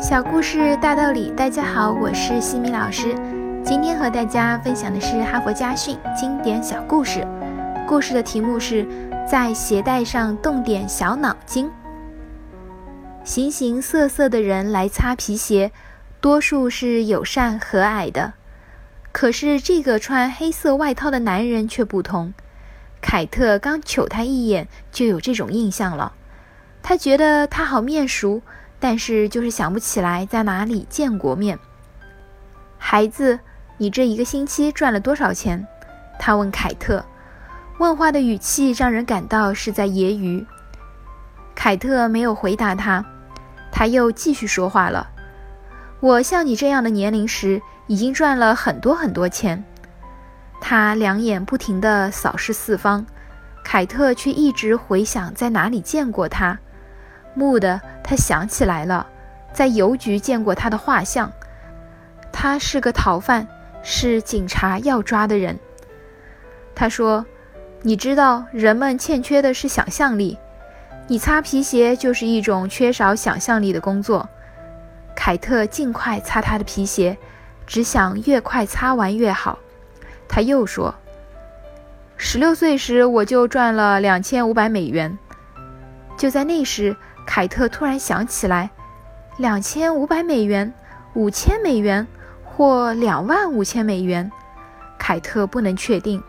小故事大道理，大家好，我是西米老师。今天和大家分享的是哈佛家训经典小故事。故事的题目是在鞋带上动点小脑筋。形形色色的人来擦皮鞋，多数是友善和蔼的。可是这个穿黑色外套的男人却不同。凯特刚瞅他一眼，就有这种印象了。他觉得他好面熟。但是就是想不起来在哪里见过面。孩子，你这一个星期赚了多少钱？他问凯特，问话的语气让人感到是在揶揄。凯特没有回答他，他又继续说话了：“我像你这样的年龄时，已经赚了很多很多钱。”他两眼不停地扫视四方，凯特却一直回想在哪里见过他。木的，他想起来了，在邮局见过他的画像。他是个逃犯，是警察要抓的人。他说：“你知道，人们欠缺的是想象力。你擦皮鞋就是一种缺少想象力的工作。”凯特尽快擦他的皮鞋，只想越快擦完越好。他又说：“十六岁时我就赚了两千五百美元。”就在那时。凯特突然想起来，两千五百美元、五千美元或两万五千美元，凯特不能确定，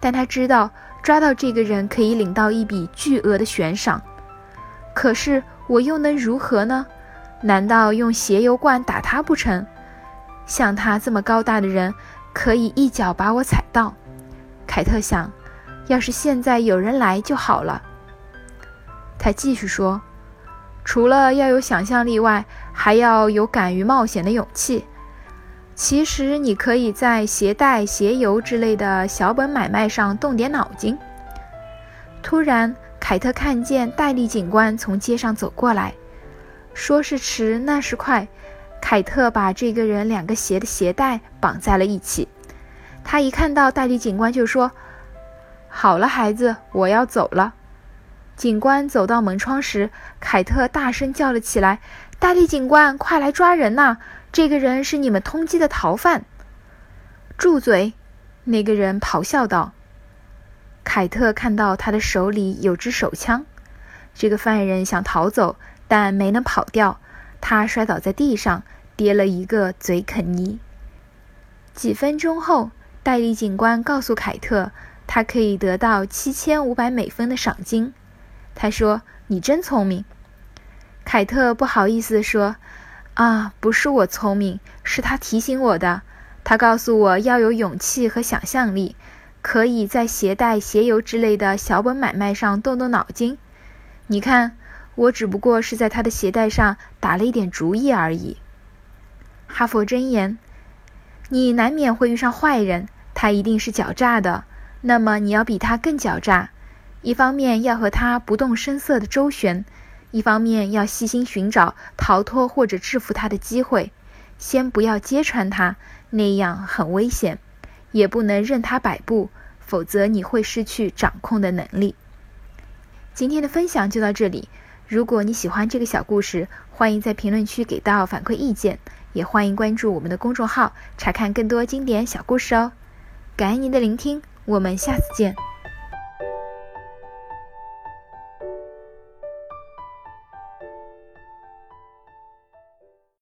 但他知道抓到这个人可以领到一笔巨额的悬赏。可是我又能如何呢？难道用鞋油罐打他不成？像他这么高大的人，可以一脚把我踩到。凯特想，要是现在有人来就好了。他继续说。除了要有想象力外，还要有敢于冒险的勇气。其实你可以在鞋带、鞋油之类的小本买卖上动点脑筋。突然，凯特看见戴利警官从街上走过来，说是迟，那是快。凯特把这个人两个鞋的鞋带绑在了一起。他一看到戴利警官就说：“好了，孩子，我要走了。”警官走到门窗时，凯特大声叫了起来：“大力警官，快来抓人呐！这个人是你们通缉的逃犯！”住嘴！那个人咆哮道。凯特看到他的手里有支手枪。这个犯人想逃走，但没能跑掉。他摔倒在地上，跌了一个嘴啃泥。几分钟后，戴利警官告诉凯特，他可以得到七千五百美分的赏金。他说：“你真聪明。”凯特不好意思地说：“啊，不是我聪明，是他提醒我的。他告诉我要有勇气和想象力，可以在鞋带、鞋油之类的小本买卖上动动脑筋。你看，我只不过是在他的鞋带上打了一点主意而已。”哈佛箴言：你难免会遇上坏人，他一定是狡诈的，那么你要比他更狡诈。一方面要和他不动声色地周旋，一方面要细心寻找逃脱或者制服他的机会。先不要揭穿他，那样很危险；也不能任他摆布，否则你会失去掌控的能力。今天的分享就到这里。如果你喜欢这个小故事，欢迎在评论区给到反馈意见，也欢迎关注我们的公众号查看更多经典小故事哦。感恩您的聆听，我们下次见。